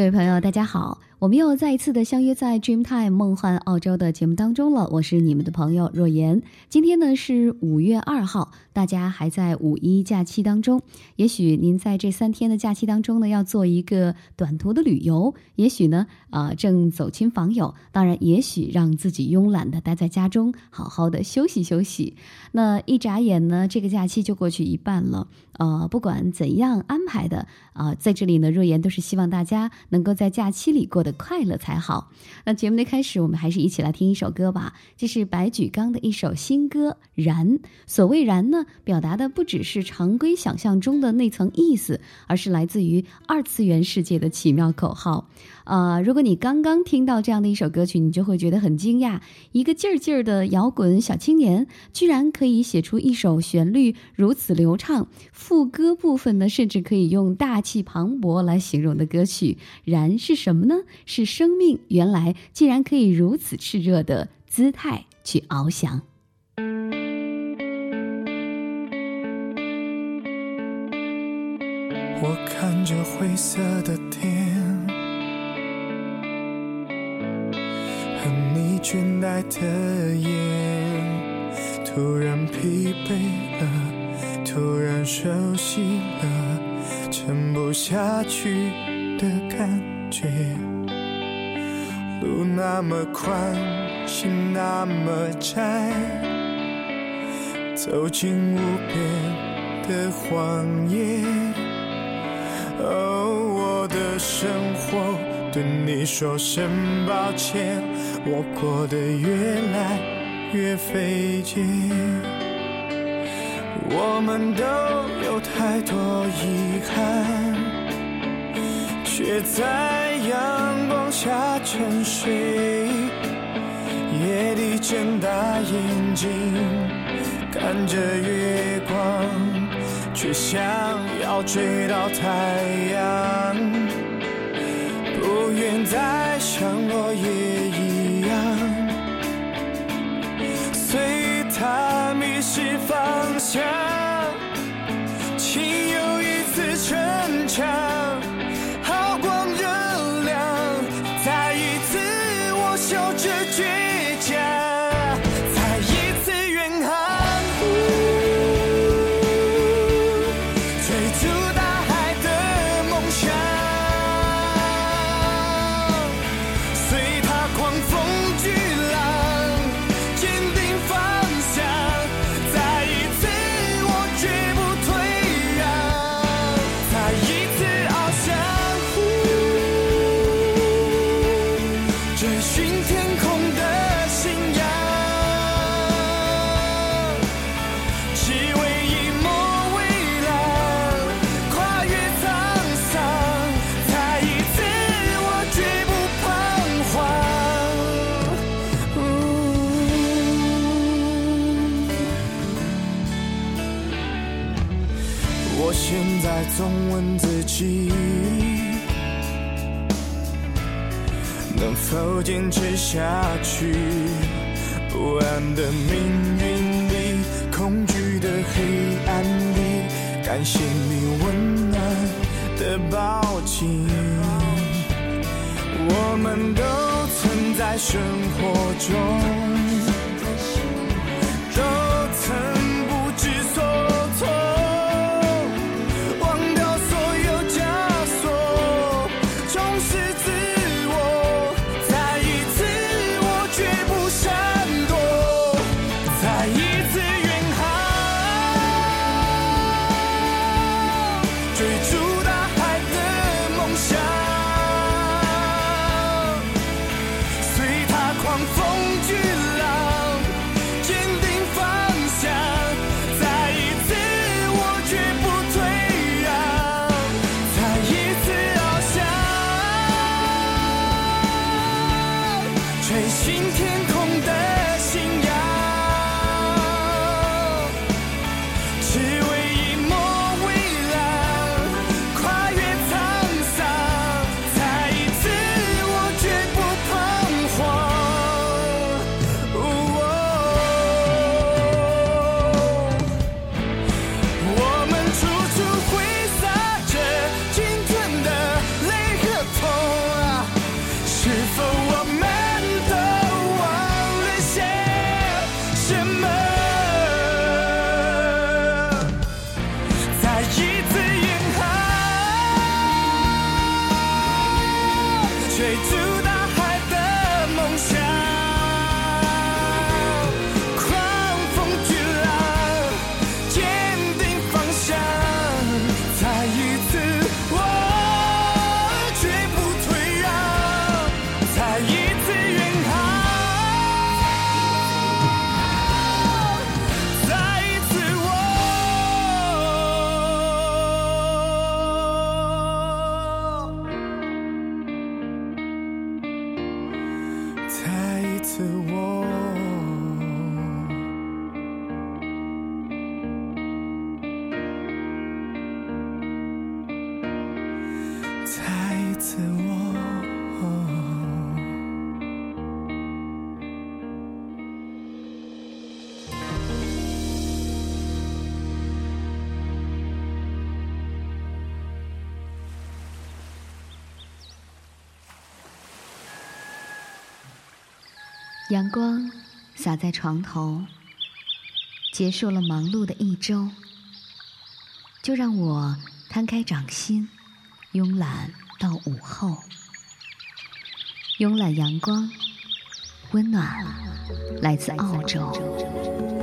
各位朋友，大家好。我们又再一次的相约在 Dreamtime 梦幻澳洲的节目当中了，我是你们的朋友若言。今天呢是五月二号，大家还在五一假期当中。也许您在这三天的假期当中呢，要做一个短途的旅游；也许呢，啊正走亲访友；当然，也许让自己慵懒的待在家中，好好的休息休息。那一眨眼呢，这个假期就过去一半了。呃，不管怎样安排的啊，在这里呢，若言都是希望大家能够在假期里过得。快乐才好。那节目的开始，我们还是一起来听一首歌吧。这是白举纲的一首新歌《燃》。所谓“燃”呢，表达的不只是常规想象中的那层意思，而是来自于二次元世界的奇妙口号。啊，如果你刚刚听到这样的一首歌曲，你就会觉得很惊讶：一个劲儿劲儿的摇滚小青年，居然可以写出一首旋律如此流畅，副歌部分呢，甚至可以用大气磅礴来形容的歌曲。然是什么呢？是生命原来竟然可以如此炽热的姿态去翱翔。我看着灰色的天。倦怠的眼，突然疲惫了，突然熟悉了，撑不下去的感觉。路那么宽，心那么窄，走进无边的荒野。哦，我的生活，对你说声抱歉。我过得越来越费解，我们都有太多遗憾，却在阳光下沉睡。夜里睁大眼睛看着月光，却想要追到太阳，不愿再像落叶。一样，随它迷失方向，请又一次成长。坚持下去？不安的命运里，恐惧的黑暗里，感谢你温暖的抱紧。我们都曾在生活中。都曾阳光洒在床头，结束了忙碌的一周，就让我摊开掌心，慵懒到午后。慵懒阳光，温暖来自澳洲。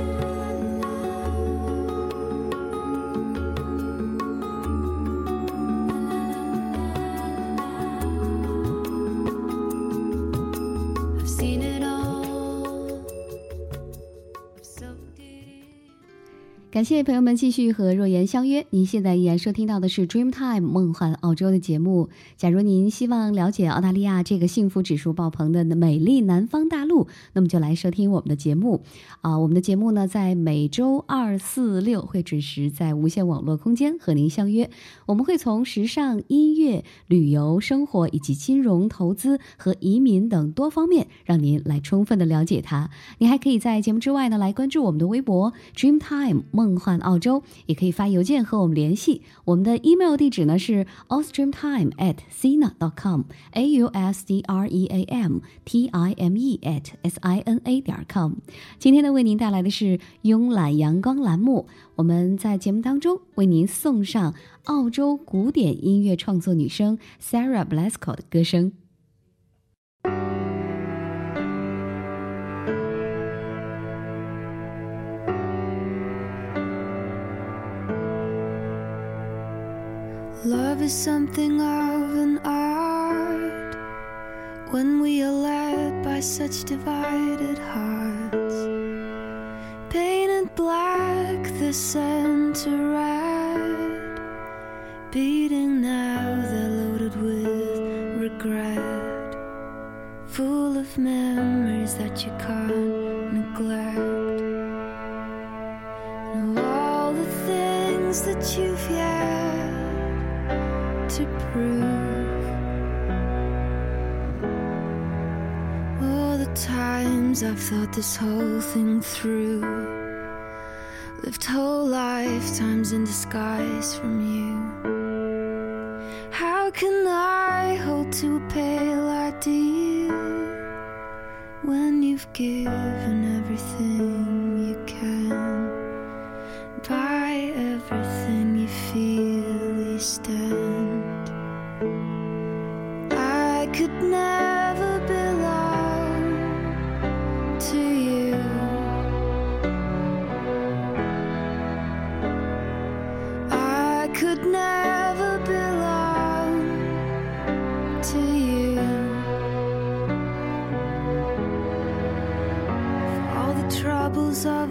感谢朋友们继续和若言相约。您现在依然收听到的是 Dreamtime 梦幻澳洲的节目。假如您希望了解澳大利亚这个幸福指数爆棚的美丽南方大陆，那么就来收听我们的节目。啊，我们的节目呢，在每周二、四、六会准时在无线网络空间和您相约。我们会从时尚、音乐、旅游、生活以及金融投资和移民等多方面，让您来充分的了解它。您还可以在节目之外呢，来关注我们的微博 Dreamtime 梦。梦幻澳洲，也可以发邮件和我们联系。我们的 email 地址呢是 austreamtime at sina dot com a u s d r e a m t i m e at s i n a 点 com。今天呢，为您带来的是慵懒阳光栏目。我们在节目当中为您送上澳洲古典音乐创作女生 Sarah Blasco 的歌声。Love is something of an art when we are led by such divided hearts. Painted black, the center red, beating now they're loaded with regret, full of memories that you can't times I've thought this whole thing through. Lived whole lifetimes in disguise from you. How can I hold to a pale ideal when you've given everything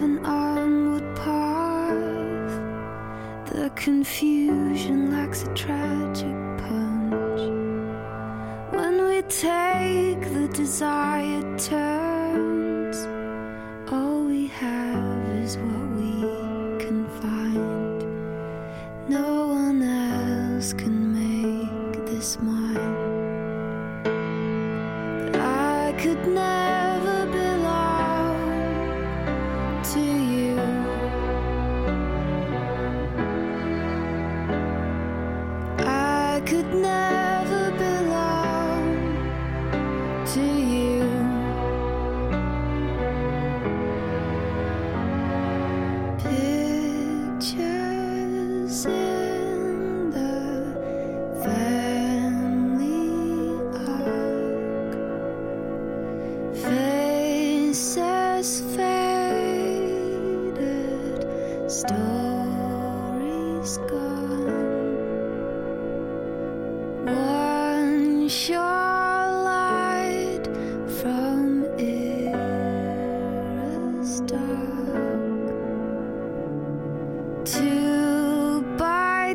an onward path, the confusion lacks a tragic punch. When we take the desired turns, all we have is what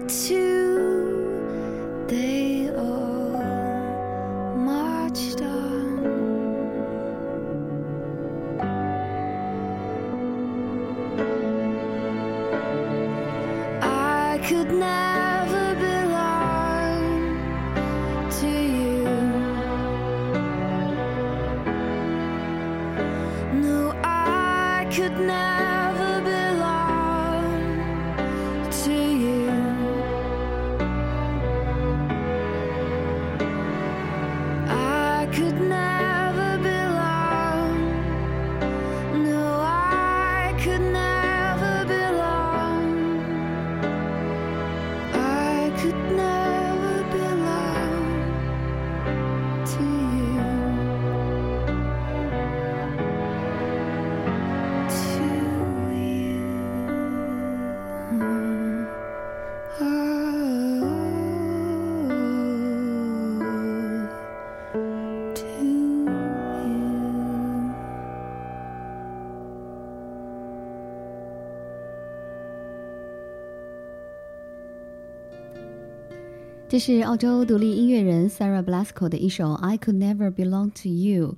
to 这是澳洲独立音乐人 Sarah Blasco 的一首《I Could Never Belong to You》。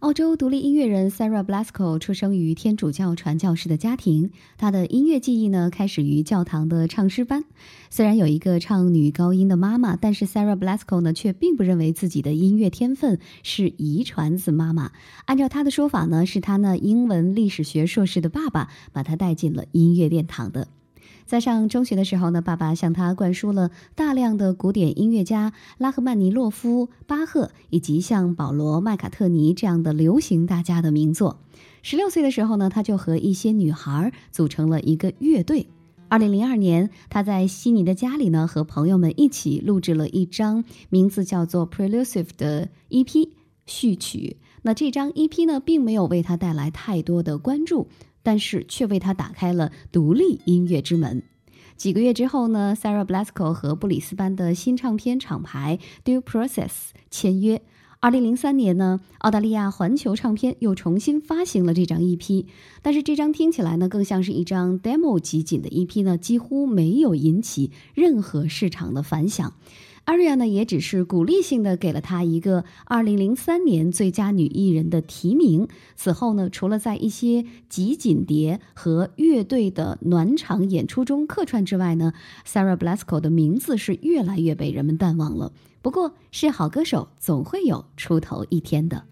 澳洲独立音乐人 Sarah Blasco 出生于天主教传教士的家庭，她的音乐记忆呢开始于教堂的唱诗班。虽然有一个唱女高音的妈妈，但是 Sarah Blasco 呢却并不认为自己的音乐天分是遗传自妈妈。按照她的说法呢，是她那英文历史学硕士的爸爸把她带进了音乐殿堂的。在上中学的时候呢，爸爸向他灌输了大量的古典音乐家拉赫曼尼诺夫、巴赫以及像保罗麦卡特尼这样的流行大家的名作。十六岁的时候呢，他就和一些女孩组成了一个乐队。二零零二年，他在悉尼的家里呢，和朋友们一起录制了一张名字叫做《Prelusive》的 EP 序曲。那这张 EP 呢，并没有为他带来太多的关注。但是却为他打开了独立音乐之门。几个月之后呢，Sarah Blasco 和布里斯班的新唱片厂牌 Due Process 签约。二零零三年呢，澳大利亚环球唱片又重新发行了这张 EP，但是这张听起来呢，更像是一张 demo 集锦的 EP 呢，几乎没有引起任何市场的反响。Aria 呢，也只是鼓励性的给了她一个2003年最佳女艺人的提名。此后呢，除了在一些集锦碟和乐队的暖场演出中客串之外呢，Sarah Blasco 的名字是越来越被人们淡忘了。不过，是好歌手总会有出头一天的。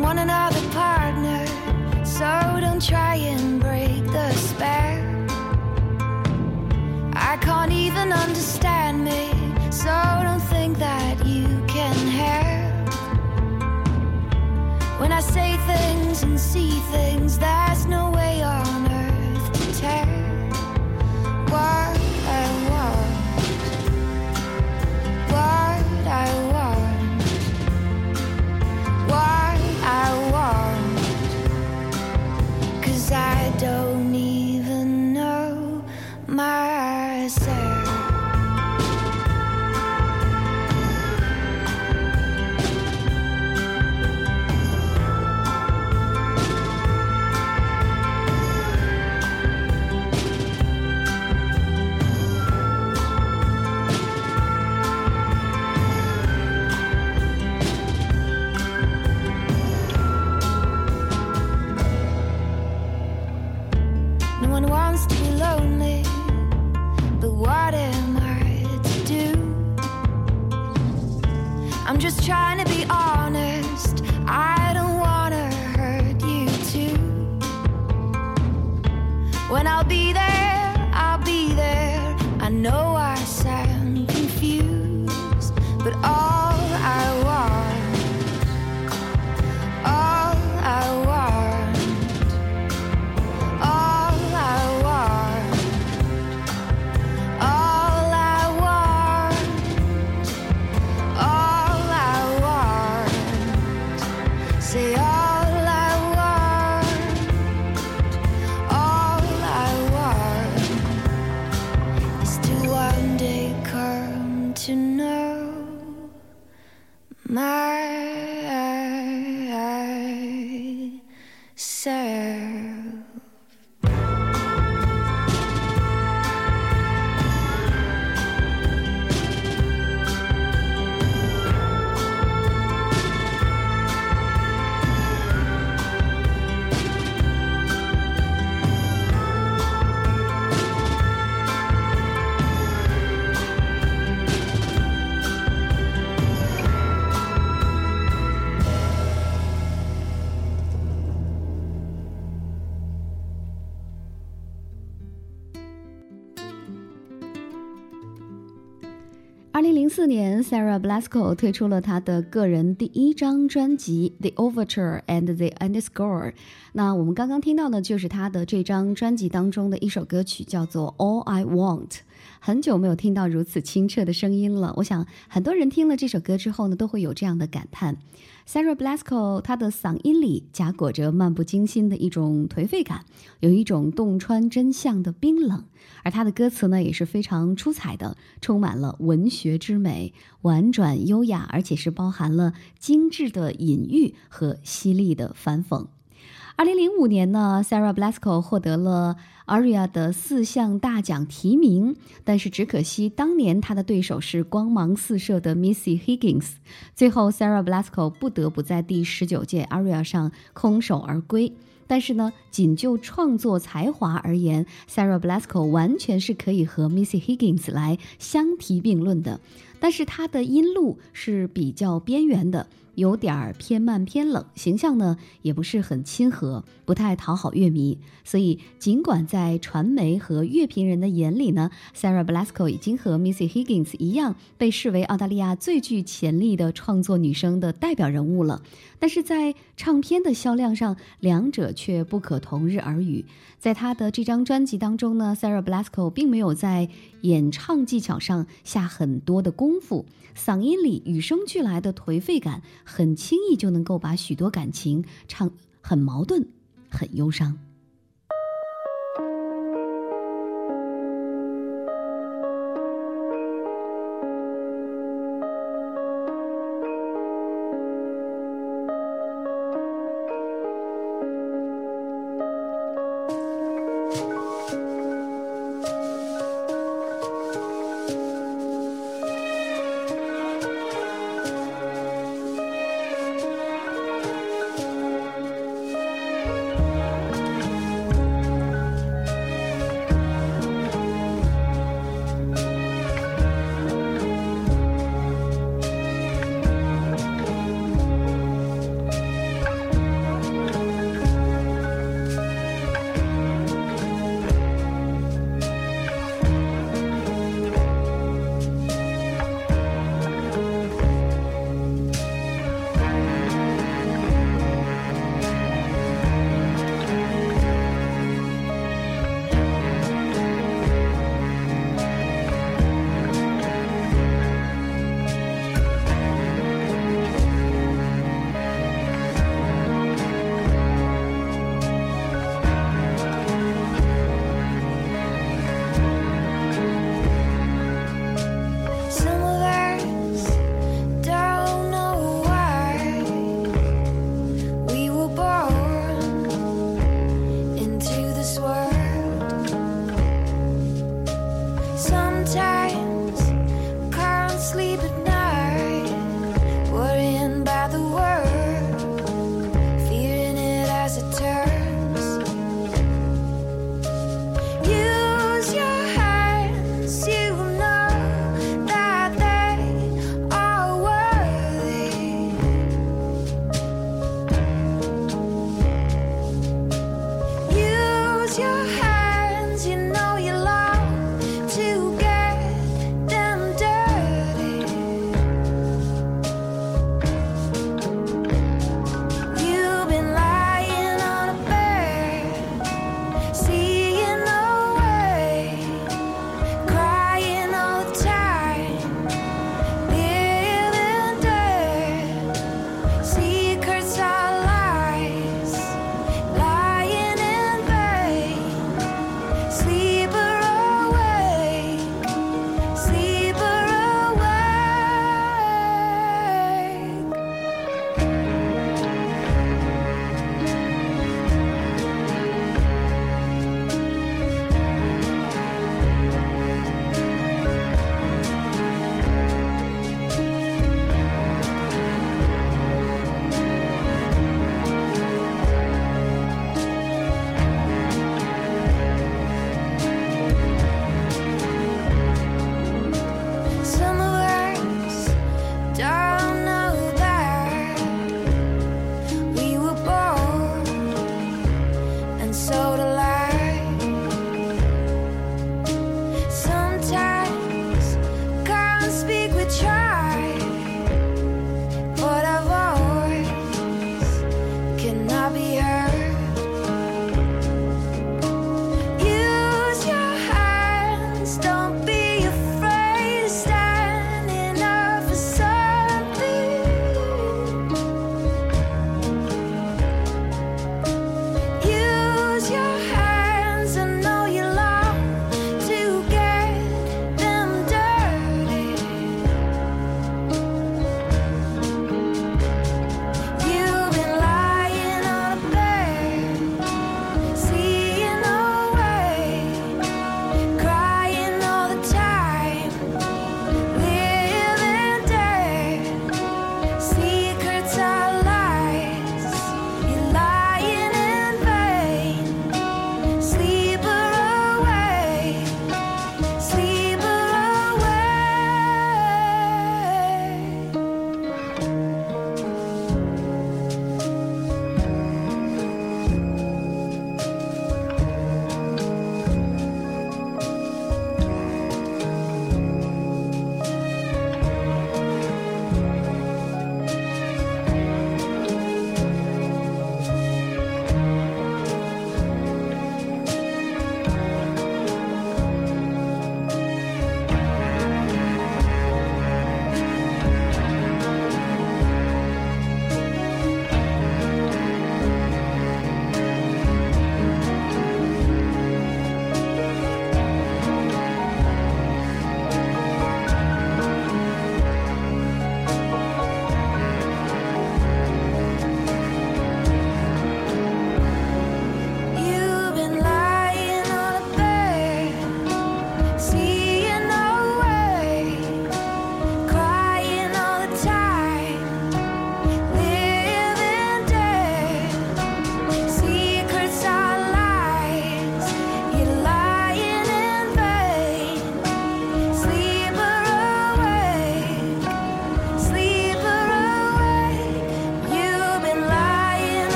want another partner, so don't try and break the spell. I can't even understand me, so don't think that you can help. When I say things and see things, there's no 年，Sarah Blasco 推出了她的个人第一张专辑《The Overture and the Underscore》。那我们刚刚听到的就是她的这张专辑当中的一首歌曲，叫做《All I Want》。很久没有听到如此清澈的声音了。我想很多人听了这首歌之后呢，都会有这样的感叹。Sarah Blasco，她的嗓音里夹裹着漫不经心的一种颓废感，有一种洞穿真相的冰冷。而她的歌词呢，也是非常出彩的，充满了文学之美，婉转优雅，而且是包含了精致的隐喻和犀利的反讽。二零零五年呢，Sarah Blasco 获得了 ARIA 的四项大奖提名，但是只可惜当年她的对手是光芒四射的 Missy Higgins，最后 Sarah Blasco 不得不在第十九届 ARIA 上空手而归。但是呢，仅就创作才华而言，Sarah Blasco 完全是可以和 Missy Higgins 来相提并论的，但是她的音路是比较边缘的。有点儿偏慢偏冷，形象呢也不是很亲和，不太讨好乐迷。所以，尽管在传媒和乐评人的眼里呢，Sarah Blasco 已经和 Missy Higgins 一样被视为澳大利亚最具潜力的创作女生的代表人物了，但是在唱片的销量上，两者却不可同日而语。在他的这张专辑当中呢，Sarah Blasco 并没有在演唱技巧上下很多的功夫，嗓音里与生俱来的颓废感。很轻易就能够把许多感情唱很矛盾，很忧伤。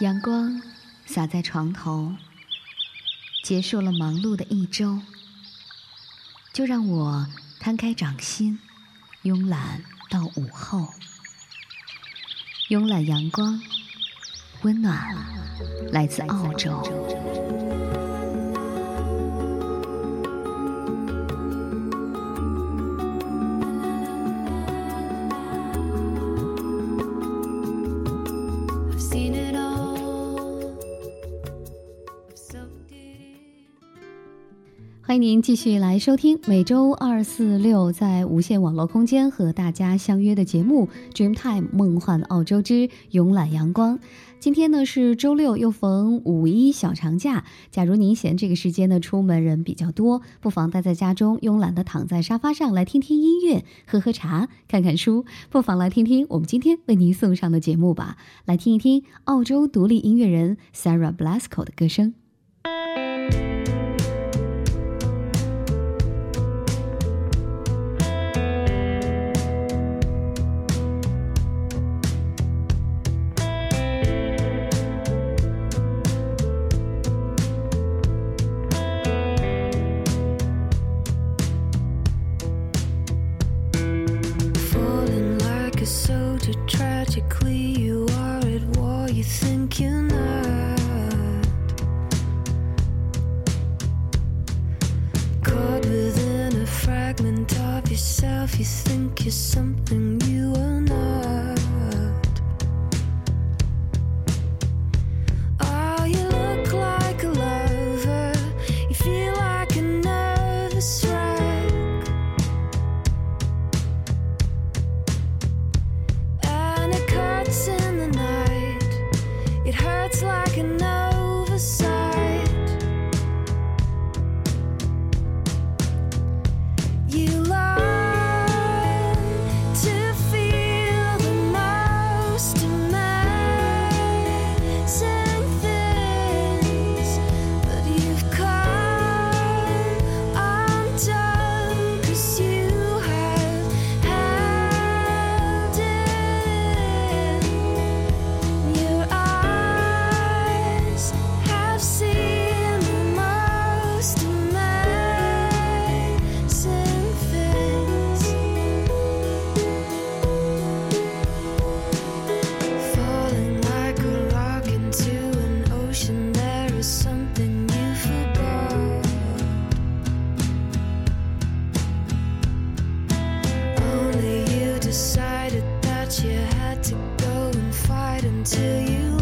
阳光洒在床头，结束了忙碌的一周，就让我摊开掌心，慵懒到午后。慵懒阳光，温暖来自澳洲。欢迎您继续来收听每周二、四、六在无线网络空间和大家相约的节目《Dreamtime 梦幻澳洲之慵懒阳光》。今天呢是周六，又逢五一小长假。假如您嫌这个时间呢出门人比较多，不妨待在家中，慵懒的躺在沙发上来听听音乐，喝喝茶，看看书。不妨来听听我们今天为您送上的节目吧，来听一听澳洲独立音乐人 Sarah Blasco 的歌声。yourself, you think you're something you are not. had to go and fight until you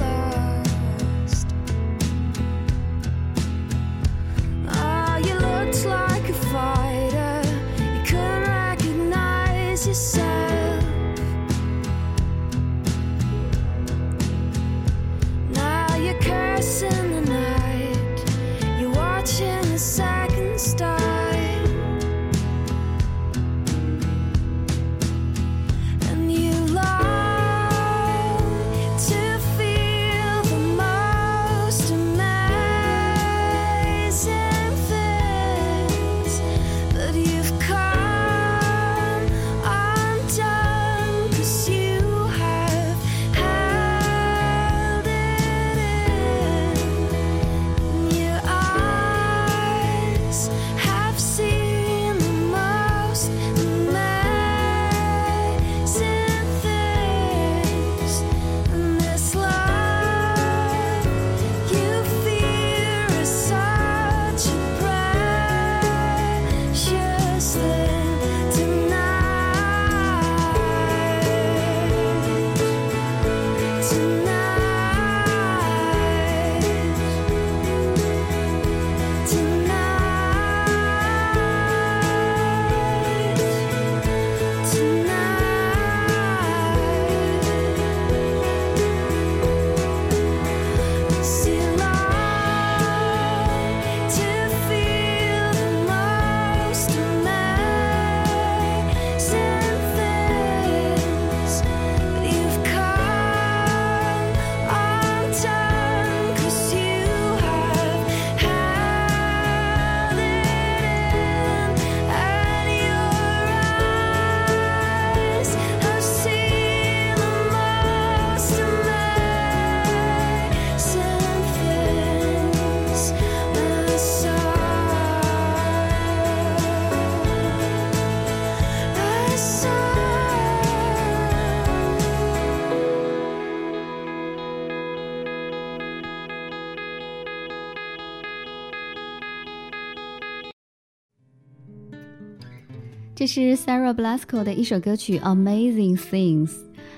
是 Sarah Blasco 的一首歌曲《Amazing Things》。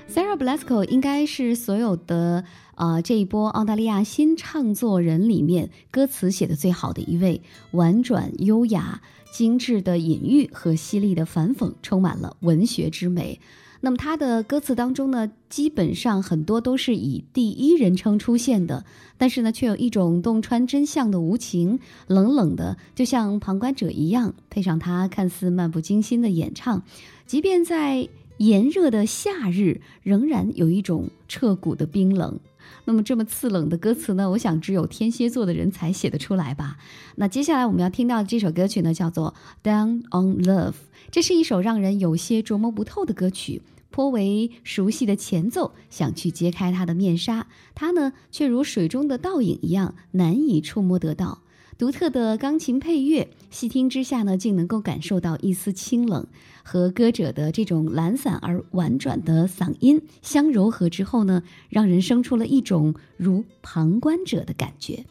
Sarah Blasco 应该是所有的呃这一波澳大利亚新唱作人里面歌词写的最好的一位，婉转优雅、精致的隐喻和犀利的反讽，充满了文学之美。那么他的歌词当中呢，基本上很多都是以第一人称出现的，但是呢，却有一种洞穿真相的无情，冷冷的，就像旁观者一样。配上他看似漫不经心的演唱，即便在炎热的夏日，仍然有一种彻骨的冰冷。那么这么刺冷的歌词呢，我想只有天蝎座的人才写得出来吧。那接下来我们要听到的这首歌曲呢，叫做《Down on Love》。这是一首让人有些琢磨不透的歌曲，颇为熟悉的前奏，想去揭开它的面纱，它呢却如水中的倒影一样难以触摸得到。独特的钢琴配乐，细听之下呢，竟能够感受到一丝清冷，和歌者的这种懒散而婉转的嗓音相柔合之后呢，让人生出了一种如旁观者的感觉。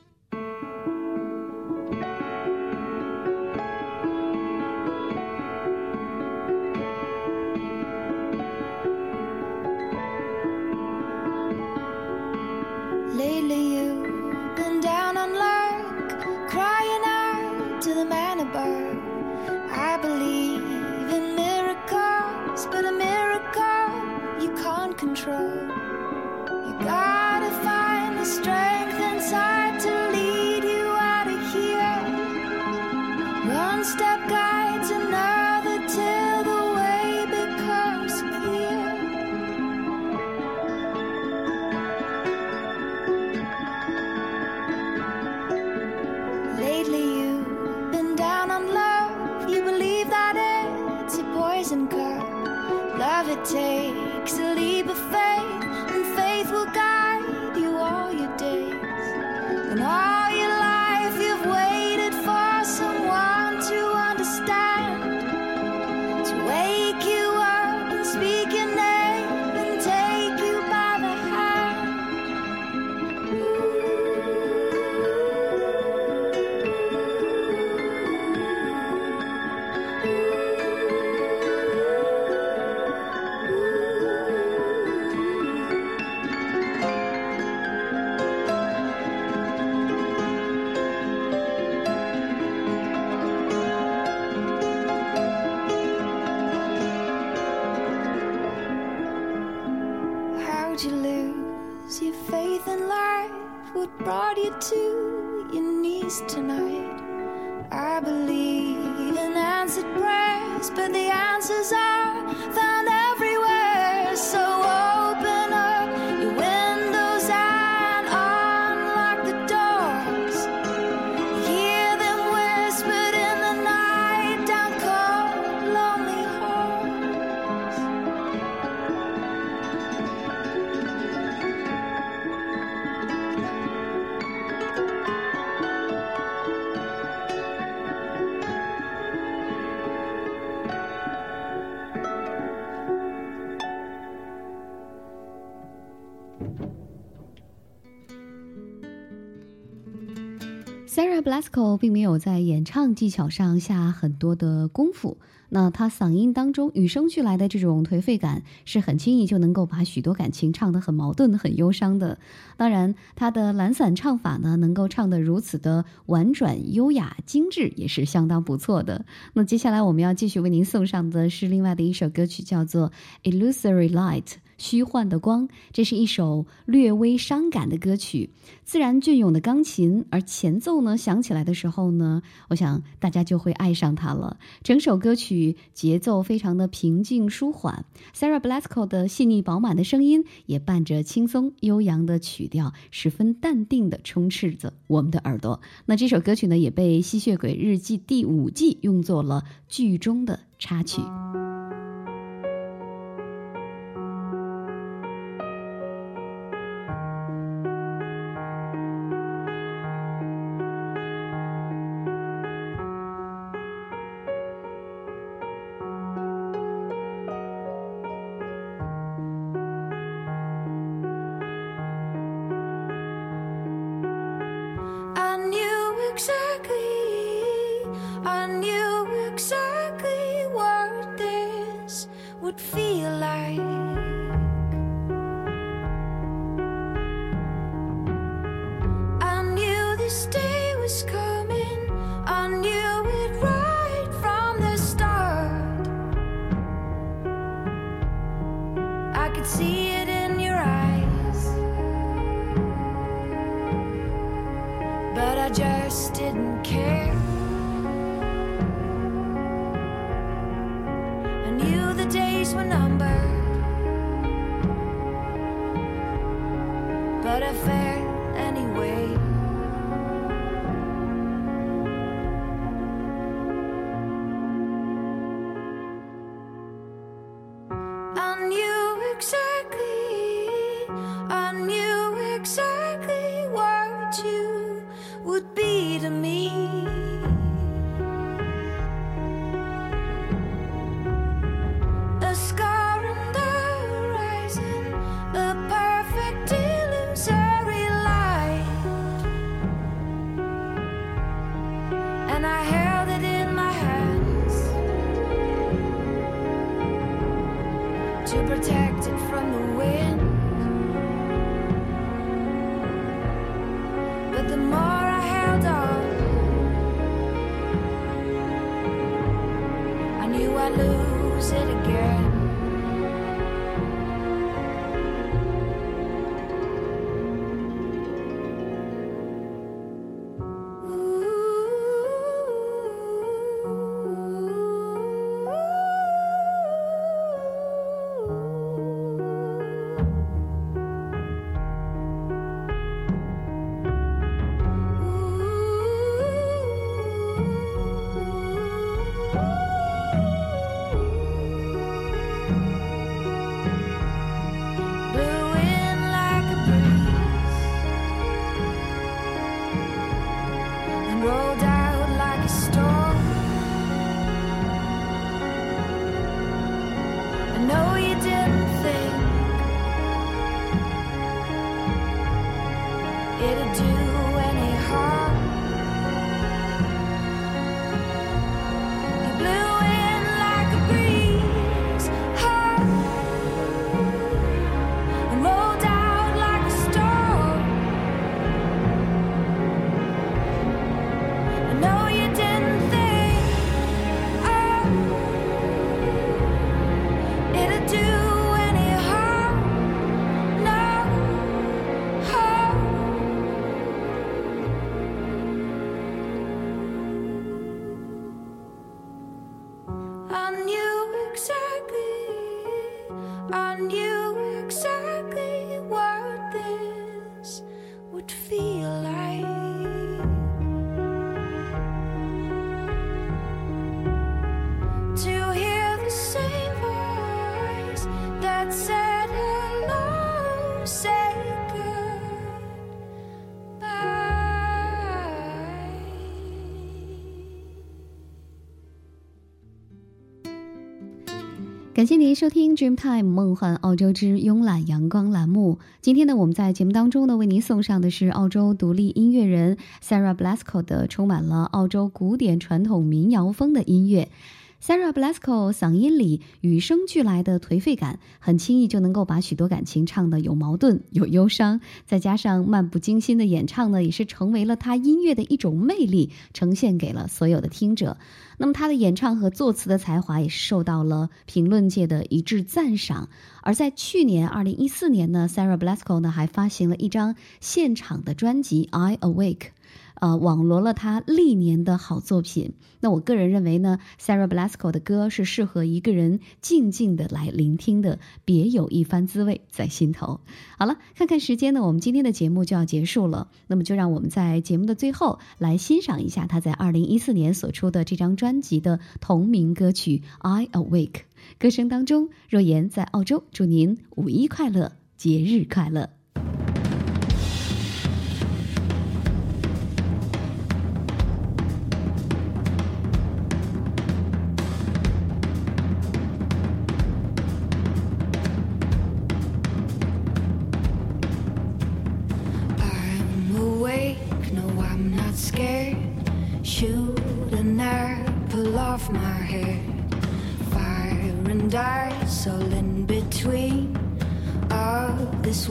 control. You gotta find the strength inside to lead you out of here. One step guides another till the way becomes clear. Lately, you've been down on love. You believe that it's a poison cup. Love it takes 并没有在演唱技巧上下很多的功夫，那他嗓音当中与生俱来的这种颓废感，是很轻易就能够把许多感情唱得很矛盾、很忧伤的。当然，他的懒散唱法呢，能够唱得如此的婉转、优雅、精致，也是相当不错的。那接下来我们要继续为您送上的是另外的一首歌曲，叫做《Illusory Light》。虚幻的光，这是一首略微伤感的歌曲。自然隽永的钢琴，而前奏呢响起来的时候呢，我想大家就会爱上它了。整首歌曲节奏非常的平静舒缓，Sarah Blasco 的细腻饱满的声音也伴着轻松悠扬的曲调，十分淡定的充斥着我们的耳朵。那这首歌曲呢，也被《吸血鬼日记》第五季用作了剧中的插曲。感谢您收听 Dreamtime 梦幻澳洲之慵懒阳光栏目。今天呢，我们在节目当中呢，为您送上的是澳洲独立音乐人 Sarah Blasco 的充满了澳洲古典传统民谣风的音乐。Sarah Blasco 嗓音里与生俱来的颓废感，很轻易就能够把许多感情唱得有矛盾、有忧伤，再加上漫不经心的演唱呢，也是成为了他音乐的一种魅力，呈现给了所有的听者。那么他的演唱和作词的才华也是受到了评论界的一致赞赏。而在去年二零一四年呢，Sarah Blasco 呢还发行了一张现场的专辑《I Awake》。呃，网罗了他历年的好作品。那我个人认为呢，Sarah Blasco 的歌是适合一个人静静的来聆听的，别有一番滋味在心头。好了，看看时间呢，我们今天的节目就要结束了。那么就让我们在节目的最后来欣赏一下他在二零一四年所出的这张专辑的同名歌曲《I Awake》。歌声当中，若言在澳洲，祝您五一快乐，节日快乐。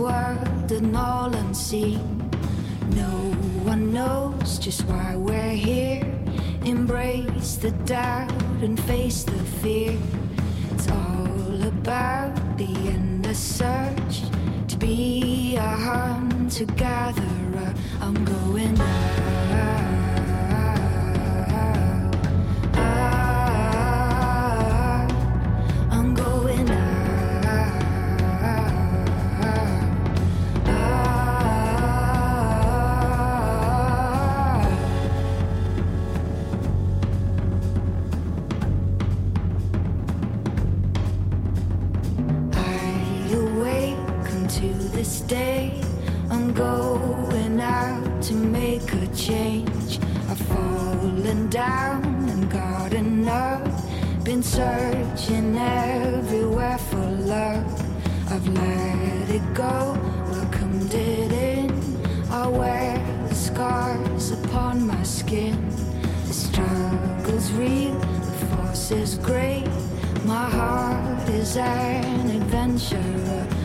World and all unseen. No one knows just why we're here. Embrace the doubt and face the fear. It's all about the endless search to be a hunter gatherer. I'm going out. This day. I'm going out to make a change. I've fallen down and gotten up. Been searching everywhere for love. I've let it go, welcomed it in. I wear the scars upon my skin. The struggle's real, the force is great. My heart is an adventurer.